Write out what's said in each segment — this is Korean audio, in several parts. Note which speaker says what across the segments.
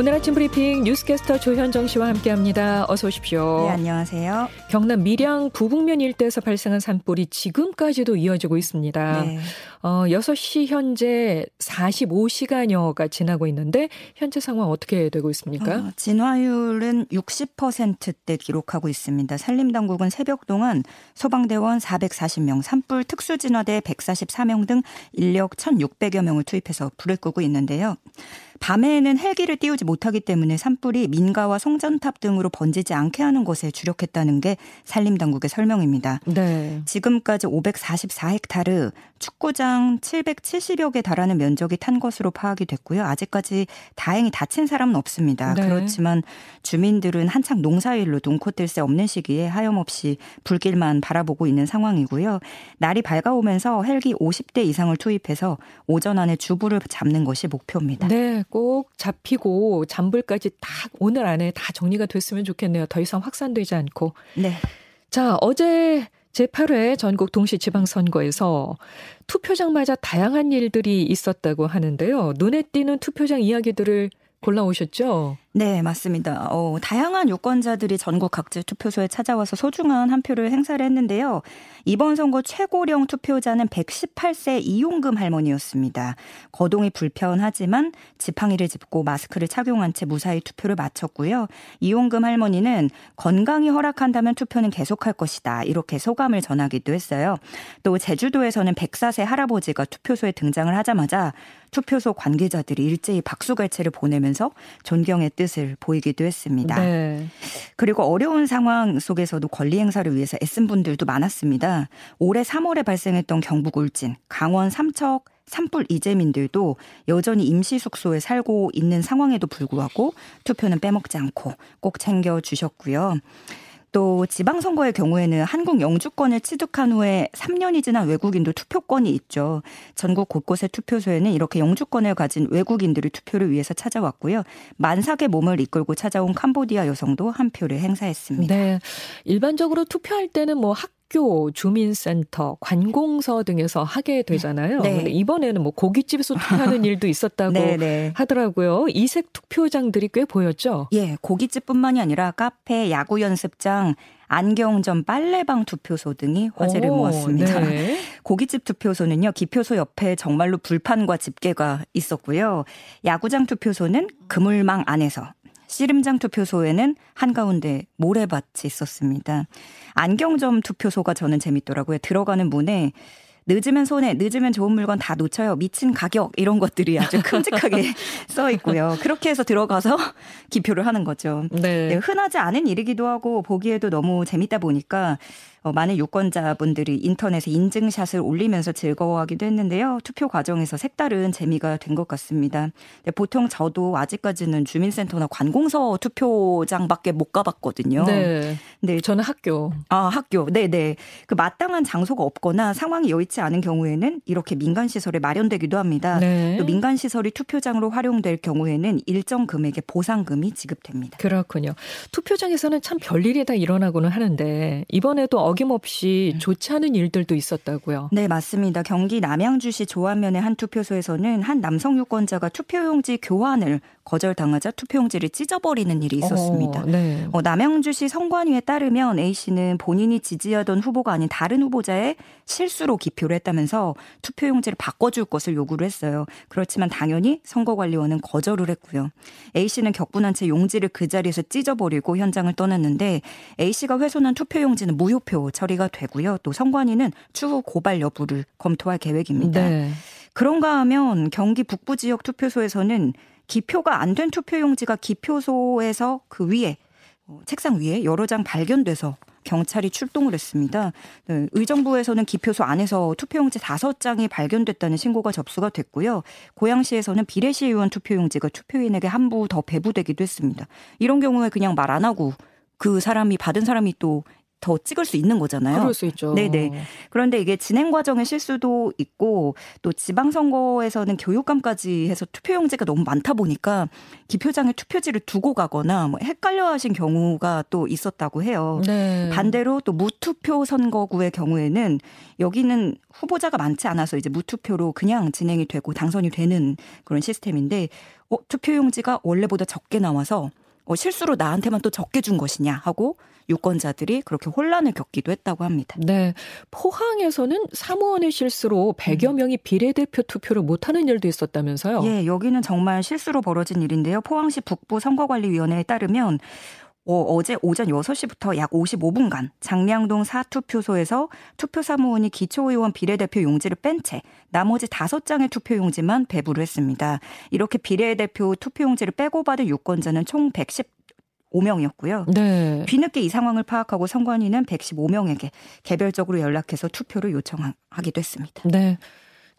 Speaker 1: 오늘 아침 브리핑 뉴스캐스터 조현정 씨와 함께합니다. 어서 오십시오.
Speaker 2: 네, 안녕하세요.
Speaker 1: 경남 밀양 부북면 일대에서 발생한 산불이 지금까지도 이어지고 있습니다. 네. 어, 6시 현재 45시간여가 지나고 있는데 현재 상황 어떻게 되고 있습니까? 어,
Speaker 2: 진화율은 60%대 기록하고 있습니다. 산림당국은 새벽 동안 소방대원 440명, 산불 특수진화대 144명 등 인력 1,600여 명을 투입해서 불을 끄고 있는데요. 밤에는 헬기를 띄우지 못하기 때문에 산불이 민가와 송전탑 등으로 번지지 않게 하는 것에 주력했다는 게 산림당국의 설명입니다. 네. 지금까지 544헥타르 축구장 770여 개 달하는 면적이 탄 것으로 파악이 됐고요. 아직까지 다행히 다친 사람은 없습니다. 네. 그렇지만 주민들은 한창 농사일로 눈코 뜰 새 없는 시기에 하염없이 불길만 바라보고 있는 상황이고요. 날이 밝아오면서 헬기 50대 이상을 투입해서 오전 안에 주부를 잡는 것이 목표입니다.
Speaker 1: 네, 꼭 잡히고 잔불까지 딱 오늘 안에 다 정리가 됐으면 좋겠네요. 더 이상 확산되지 않고. 네. 자, 어제 제8회 전국 동시지방선거에서 투표장마다 다양한 일들이 있었다고 하는데요. 눈에 띄는 투표장 이야기들을 골라오셨죠?
Speaker 2: 네, 맞습니다. 어, 다양한 유권자들이 전국 각지 투표소에 찾아와서 소중한 한 표를 행사를 했는데요. 이번 선거 최고령 투표자는 118세 이용금 할머니였습니다. 거동이 불편하지만 지팡이를 짚고 마스크를 착용한 채 무사히 투표를 마쳤고요. 이용금 할머니는 건강이 허락한다면 투표는 계속할 것이다. 이렇게 소감을 전하기도 했어요. 또 제주도에서는 104세 할아버지가 투표소에 등장을 하자마자 투표소 관계자들이 일제히 박수갈채를 보내면서 존경의 뜻을 보이기도 했습니다. 네. 그리고 어려운 상황 속에서도 권리 행사를 위해서 애쓴 분들도 많았습니다. 올해 3월에 발생했던 경북 울진, 강원 삼척 산불 이재민들도 여전히 임시 숙소에 살고 있는 상황에도 불구하고 투표는 빼먹지 않고 꼭 챙겨 주셨고요. 또 지방선거의 경우에는 한국 영주권을 취득한 후에 3년이 지난 외국인도 투표권이 있죠. 전국 곳곳의 투표소에는 이렇게 영주권을 가진 외국인들이 투표를 위해서 찾아왔고요. 만삭의 몸을 이끌고 찾아온 캄보디아 여성도 한 표를 행사했습니다. 네.
Speaker 1: 일반적으로 투표할 때는 뭐 학, 학교, 주민센터, 관공서 등에서 하게 되잖아요. 네. 근데 이번에는 뭐 고깃집에서 투표하는 일도 있었다고 네, 네. 하더라고요. 이색 투표장들이 꽤 보였죠.
Speaker 2: 예, 고깃집뿐만이 아니라 카페, 야구 연습장, 안경점, 빨래방 투표소 등이 화제를 오, 모았습니다. 네. 고깃집 투표소는요, 기표소 옆에 정말로 불판과 집게가 있었고요. 야구장 투표소는 그물망 안에서 씨름장 투표소에는 한가운데 모래밭이 있었습니다. 안경점 투표소가 저는 재밌더라고요. 들어가는 문에 늦으면 손해, 늦으면 좋은 물건 다 놓쳐요. 미친 가격 이런 것들이 아주 큼직하게 써 있고요. 그렇게 해서 들어가서 기표를 하는 거죠. 네. 네, 흔하지 않은 일이기도 하고 보기에도 너무 재밌다 보니까 어, 많은 유권자분들이 인터넷에 인증샷을 올리면서 즐거워하기도 했는데요. 투표 과정에서 색다른 재미가 된 것 같습니다. 네, 보통 저도 아직까지는 주민센터나 관공서 투표장밖에 못 가봤거든요.
Speaker 1: 네. 네. 저는 학교.
Speaker 2: 아, 학교. 네네. 네. 그 마땅한 장소가 없거나 상황이 여의치 않은 경우에는 이렇게 민간시설에 마련되기도 합니다. 네. 또 민간시설이 투표장으로 활용될 경우에는 일정 금액의 보상금이 지급됩니다.
Speaker 1: 그렇군요. 투표장에서는 참 별일이 다 일어나고는 하는데 이번에도 어김없이 음. 좋지 않은 일들도 있었다고요.
Speaker 2: 네, 맞습니다. 경기 남양주시 조안면의 한 투표소에서는 한 남성 유권자가 투표용지 교환을 거절당하자 투표용지를 찢어버리는 일이 있었습니다. 어, 네. 어, 남양주시 선관위에 따르면 A 씨는 본인이 지지하던 후보가 아닌 다른 후보자의 실수로 기표를 했다면서 투표용지를 바꿔줄 것을 요구를 했어요. 그렇지만 당연히 선거관리원은 거절을 했고요. A 씨는 격분한 채 용지를 그 자리에서 찢어버리고 현장을 떠났는데 A 씨가 훼손한 투표용지는 무효표 처리가 되고요. 또 선관위는 추후 고발 여부를 검토할 계획입니다. 네. 그런가 하면 경기 북부 지역 투표소에서는 기표가 안 된 투표용지가 기표소에서 그 위에 어, 책상 위에 여러 장 발견돼서 경찰이 출동을 했습니다. 네, 의정부에서는 기표소 안에서 투표용지 다섯 장이 발견됐다는 신고가 접수가 됐고요. 고양시에서는 비례시 의원 투표용지가 투표인에게 한 부 더 배부되기도 했습니다. 이런 경우에 그냥 말 안 하고 그 사람이 받은 사람이 또 더 찍을 수 있는 거잖아요.
Speaker 1: 그럴 수 있죠.
Speaker 2: 네네. 그런데 이게 진행 과정의 실수도 있고 또 지방선거에서는 교육감까지 해서 투표용지가 너무 많다 보니까 기표장에 투표지를 두고 가거나 뭐 헷갈려 하신 경우가 또 있었다고 해요. 네. 반대로 또 무투표 선거구의 경우에는 여기는 후보자가 많지 않아서 이제 무투표로 그냥 진행이 되고 당선이 되는 그런 시스템인데 어, 투표용지가 원래보다 적게 나와서 어, 실수로 나한테만 또 적게 준 것이냐 하고 유권자들이 그렇게 혼란을 겪기도 했다고 합니다.
Speaker 1: 네. 포항에서는 사무원의 실수로 100여 음. 명이 비례대표 투표를 못하는 일도 있었다면서요?
Speaker 2: 예, 여기는 정말 실수로 벌어진 일인데요. 포항시 북부 선거관리위원회에 따르면 어, 제 오전 6시부터 약 55분간 장량동 사투표소에서 투표 사무원이 기초의원 비례대표 용지를 뺀 채 나머지 5장의 투표 용지만 배부를 했습니다. 이렇게 비례대표 투표 용지를 빼고 받은 유권자는 총 110, 5명이었고요. 네. 뒤늦게 이 상황을 파악하고 선관위는 115명에게 개별적으로 연락해서 투표를 요청하기도 했습니다.
Speaker 1: 네.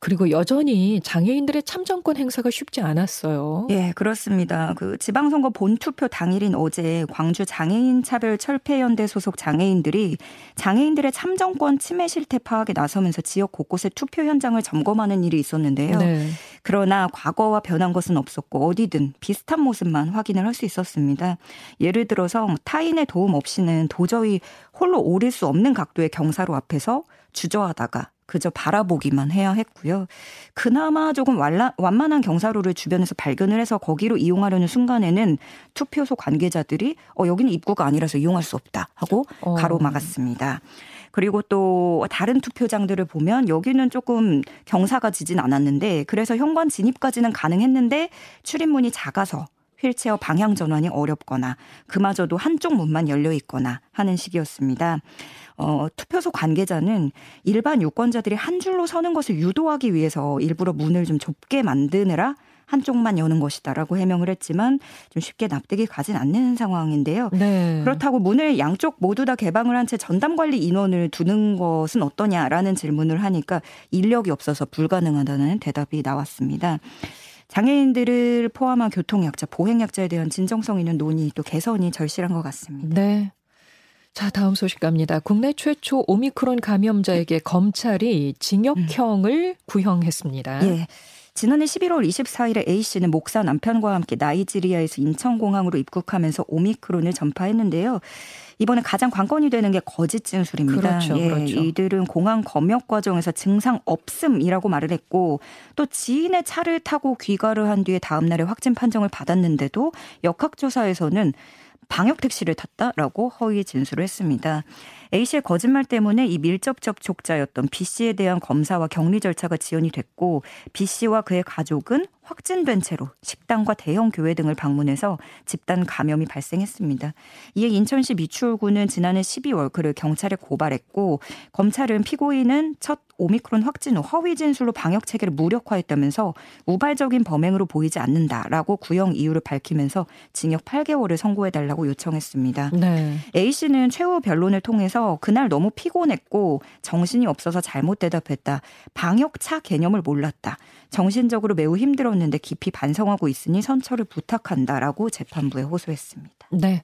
Speaker 1: 그리고 여전히 장애인들의 참정권 행사가 쉽지 않았어요.
Speaker 2: 예, 그렇습니다. 그 지방선거 본투표 당일인 어제 광주 장애인 차별 철폐연대 소속 장애인들이 장애인들의 참정권 침해 실태 파악에 나서면서 지역 곳곳의 투표 현장을 점검하는 일이 있었는데요. 네. 그러나 과거와 변한 것은 없었고 어디든 비슷한 모습만 확인을 할 수 있었습니다. 예를 들어서 타인의 도움 없이는 도저히 홀로 오를 수 없는 각도의 경사로 앞에서 주저하다가 그저 바라보기만 해야 했고요. 그나마 조금 완라, 완만한 경사로를 주변에서 발견을 해서 거기로 이용하려는 순간에는 투표소 관계자들이 어 여기는 입구가 아니라서 이용할 수 없다 하고 어. 가로막았습니다. 그리고 또 다른 투표장들을 보면 여기는 조금 경사가 지진 않았는데 그래서 현관 진입까지는 가능했는데 출입문이 작아서 휠체어 방향 전환이 어렵거나 그마저도 한쪽 문만 열려 있거나 하는 시기였습니다. 어, 투표소 관계자는 일반 유권자들이 한 줄로 서는 것을 유도하기 위해서 일부러 문을 좀 좁게 만드느라 한쪽만 여는 것이다라고 해명을 했지만 좀 쉽게 납득이 가진 않는 상황인데요. 네. 그렇다고 문을 양쪽 모두 다 개방을 한 채 전담 관리 인원을 두는 것은 어떠냐라는 질문을 하니까 인력이 없어서 불가능하다는 대답이 나왔습니다. 장애인들을 포함한 교통약자, 보행약자에 대한 진정성 있는 논의 또 개선이 절실한 것 같습니다.
Speaker 1: 네. 자, 다음 소식 갑니다. 국내 최초 오미크론 감염자에게 검찰이 징역형을 음. 구형했습니다.
Speaker 2: 예. 지난해 11월 24일에 A 씨는 목사 남편과 함께 나이지리아에서 인천공항으로 입국하면서 오미크론을 전파했는데요. 이번에 가장 관건이 되는 게 거짓 진술입니다.
Speaker 1: 그렇죠,
Speaker 2: 예,
Speaker 1: 그렇죠.
Speaker 2: 이들은 공항 검역 과정에서 증상 없음이라고 말을 했고 또 지인의 차를 타고 귀가를 한 뒤에 다음 날에 확진 판정을 받았는데도 역학조사에서는 방역 택시를 탔다라고 허위 진술을 했습니다. A 씨의 거짓말 때문에 이 밀접 접촉자였던 B 씨에 대한 검사와 격리 절차가 지연이 됐고 B 씨와 그의 가족은 확진된 채로 식당과 대형 교회 등을 방문해서 집단 감염이 발생했습니다. 이에 인천시 미추홀구는 지난해 12월 그를 경찰에 고발했고 검찰은 피고인은 첫 오미크론 확진 후 허위 진술로 방역 체계를 무력화했다면서 우발적인 범행으로 보이지 않는다라고 구형 이유를 밝히면서 징역 8개월을 선고해 달라고 요청했습니다. 네. A 씨는 최후 변론을 통해서 그날 너무 피곤했고 정신이 없어서 잘못 대답했다. 방역차 개념을 몰랐다. 정신적으로 매우 힘들었는데 깊이 반성하고 있으니 선처를 부탁한다라고 재판부에 호소했습니다.
Speaker 1: 네.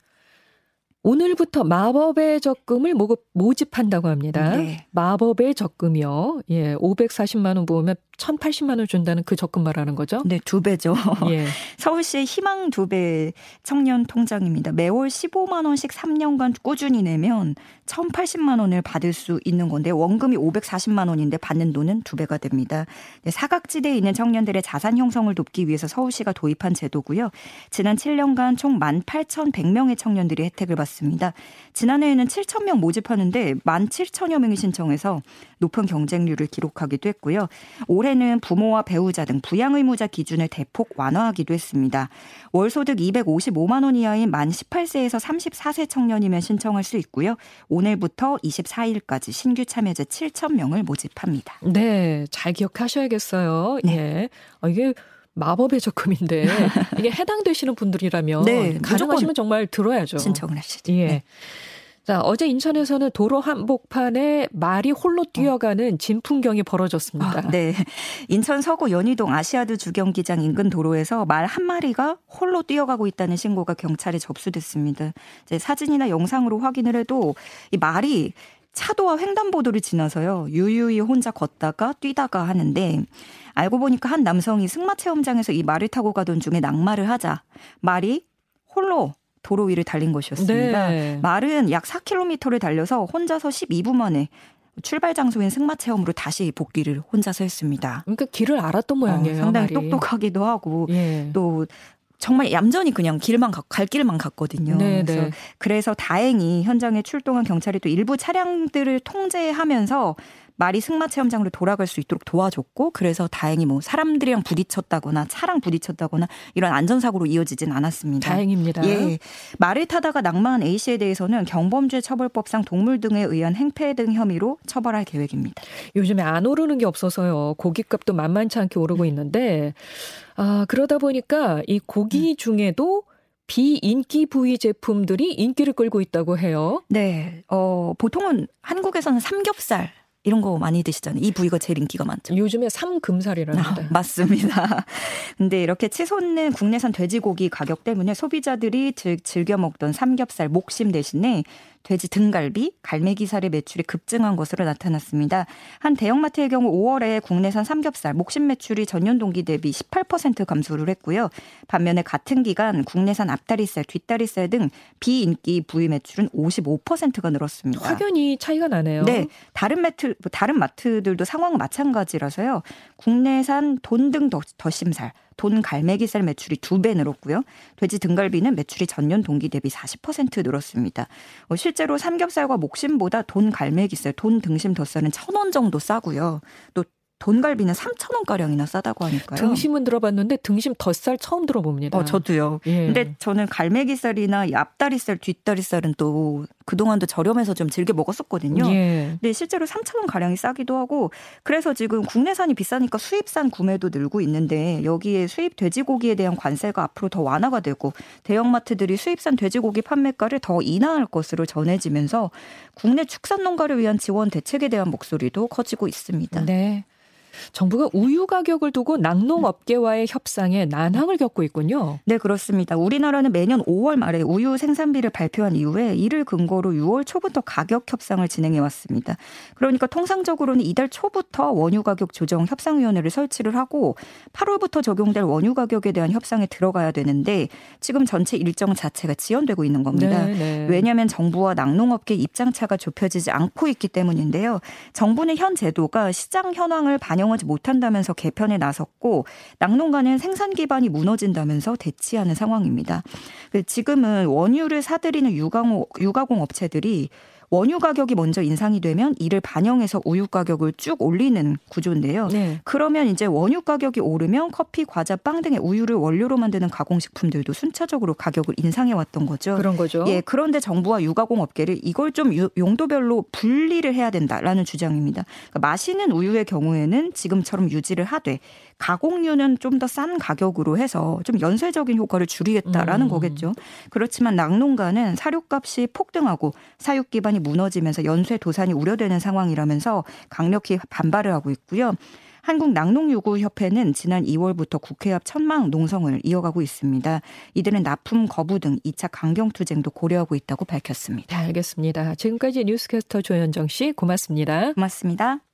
Speaker 1: 오늘부터 마법의 적금을 모집한다고 합니다. 네. 마법의 적금이요. 예, 540만 원 모으면 1,080만 원 준다는 그 적금 말하는 거죠?
Speaker 2: 네, 두 배죠. 예. 서울시의 희망 두 배 청년 통장입니다. 매월 15만 원씩 3년간 꾸준히 내면 1,080만 원을 받을 수 있는 건데 원금이 540만 원인데 받는 돈은 두 배가 됩니다. 네, 사각지대에 있는 청년들의 자산 형성을 돕기 위해서 서울시가 도입한 제도고요. 지난 7년간 총 18,100명의 청년들이 혜택을 받습니다. 지난해에는 7,000명 모집하는데 17,000여 명이 신청해서 높은 경쟁률을 기록하기도 했고요. 올해 는 부모와 배우자 등 부양 의무자 기준을 대폭 완화하기도 했습니다. 월 소득 255만 원 이하인 만 18세에서 34세 청년이면 신청할 수 있고요. 오늘부터 24일까지 신규 참여자 7천 명을 모집합니다.
Speaker 1: 네, 잘 기억하셔야겠어요. 네. 예. 아, 이게 마법의 적금인데 이게 해당되시는 분들이라면 네, 가능하시면 정말 들어야죠.
Speaker 2: 신청을 하시죠.
Speaker 1: 예. 네. 자, 어제 인천에서는 도로 한복판에 말이 홀로 뛰어가는 진풍경이 벌어졌습니다.
Speaker 2: 아, 네. 인천 서구 연희동 아시아드 주경기장 인근 도로에서 말 한 마리가 홀로 뛰어가고 있다는 신고가 경찰에 접수됐습니다. 이제 사진이나 영상으로 확인을 해도 이 말이 차도와 횡단보도를 지나서요. 유유히 혼자 걷다가 뛰다가 하는데 알고 보니까 한 남성이 승마 체험장에서 이 말을 타고 가던 중에 낙마를 하자 말이 홀로 도로 위를 달린 것이었습니다. 네. 말은 약 4km를 달려서 혼자서 12분 만에 출발 장소인 승마 체험으로 다시 복귀를 혼자서 했습니다.
Speaker 1: 그러니까 길을 알았던 모양이에요.
Speaker 2: 어, 상당히
Speaker 1: 말이.
Speaker 2: 똑똑하기도 하고 예. 또 정말 얌전히 그냥 길만 가, 갈 길만 갔거든요. 네네. 그래서 네. 그래서 다행히 현장에 출동한 경찰이 또 일부 차량들을 통제하면서 말이 승마 체험장으로 돌아갈 수 있도록 도와줬고 그래서 다행히 뭐 사람들이랑 부딪혔다거나 차랑 부딪혔다거나 이런 안전사고로 이어지진 않았습니다.
Speaker 1: 다행입니다.
Speaker 2: 예. 말을 타다가 낭만한 A 씨에 대해서는 경범죄 처벌법상 동물 등에 의한 행패 등 혐의로 처벌할 계획입니다.
Speaker 1: 요즘에 안 오르는 게 없어서요. 고깃값도 만만치 않게 오르고 있는데 아, 그러다 보니까 이 고기 음. 중에도 비인기 부위 제품들이 인기를 끌고 있다고 해요.
Speaker 2: 네. 어, 보통은 한국에서는 삼겹살 이런 거 많이 드시잖아요. 이 부위가 제일 인기가 많죠.
Speaker 1: 요즘에 삼금살이라는데.
Speaker 2: 아, 맞습니다. 근데 이렇게 치솟는 국내산 돼지고기 가격 때문에 소비자들이 즐겨 먹던 삼겹살 목심 대신에 돼지 등갈비, 갈매기살의 매출이 급증한 것으로 나타났습니다. 한 대형마트의 경우 5월에 국내산 삼겹살, 목심 매출이 전년 동기 대비 18% 감소를 했고요. 반면에 같은 기간 국내산 앞다리살, 뒷다리살 등 비인기 부위 매출은 55%가 늘었습니다.
Speaker 1: 확연히 차이가 나네요.
Speaker 2: 네. 다른 마트, 다른 마트들도 상황 마찬가지라서요. 국내산 돈 등 더심살, 돈 갈매기살 매출이 두 배 늘었고요. 돼지 등갈비는 매출이 전년 동기 대비 40% 늘었습니다. 어, 실제로 삼겹살과 목심보다 돈 갈매기살, 돈 등심 덧살은 천원 정도 싸고요. 또 돈갈비는 3천 원가량이나 싸다고 하니까요.
Speaker 1: 등심은 들어봤는데 등심 덧살 처음 들어봅니다.
Speaker 2: 어, 저도요. 예. 근데 저는 갈매기살이나 앞다리살, 뒷다리살은 또 그동안도 저렴해서 좀 즐겨 먹었었거든요. 예. 근데 실제로 3천 원 가량이 싸기도 하고 그래서 지금 국내산이 비싸니까 수입산 구매도 늘고 있는데 여기에 수입 돼지고기에 대한 관세가 앞으로 더 완화가 되고 대형마트들이 수입산 돼지고기 판매가를 더 인하할 것으로 전해지면서 국내 축산 농가를 위한 지원 대책에 대한 목소리도 커지고 있습니다.
Speaker 1: 네. 정부가 우유 가격을 두고 낙농업계와의 협상에 난항을 겪고 있군요.
Speaker 2: 네, 그렇습니다. 우리나라는 매년 5월 말에 우유 생산비를 발표한 이후에 이를 근거로 6월 초부터 가격 협상을 진행해 왔습니다. 그러니까 통상적으로는 이달 초부터 원유 가격 조정 협상위원회를 설치를 하고 8월부터 적용될 원유 가격에 대한 협상에 들어가야 되는데 지금 전체 일정 자체가 지연되고 있는 겁니다. 네, 네. 왜냐하면 정부와 낙농업계 입장차가 좁혀지지 않고 있기 때문인데요. 정부는 현 제도가 시장 현황을 반영 반영하지 못한다면서 개편에 나섰고 낙농가는 생산 기반이 무너진다면서 대치하는 상황입니다. 지금은 원유를 사들이는 유가공, 유가공 업체들이 원유 가격이 먼저 인상이 되면 이를 반영해서 우유 가격을 쭉 올리는 구조인데요. 네. 그러면 이제 원유 가격이 오르면 커피, 과자, 빵 등의 우유를 원료로 만드는 가공식품들도 순차적으로 가격을 인상해 왔던 거죠.
Speaker 1: 그런 거죠.
Speaker 2: 예, 그런데 정부와 유가공 업계를 이걸 좀 용도별로 분리를 해야 된다라는 주장입니다. 그러니까 마시는 우유의 경우에는 지금처럼 유지를 하되 가공류는 좀 더 싼 가격으로 해서 좀 연쇄적인 효과를 줄이겠다라는 음. 거겠죠. 그렇지만 낙농가는 사료값이 폭등하고 사육 기반 이 무너지면서 연쇄 도산이 우려되는 상황이라면서 강력히 반발을 하고 있고요. 한국 낙농유구협회는 지난 2월부터 국회 앞 천막 농성을 이어가고 있습니다. 이들은 납품 거부 등 2차 강경 투쟁도 고려하고 있다고 밝혔습니다.
Speaker 1: 네, 알겠습니다. 지금까지 뉴스캐스터 조현정 씨 고맙습니다.
Speaker 2: 고맙습니다.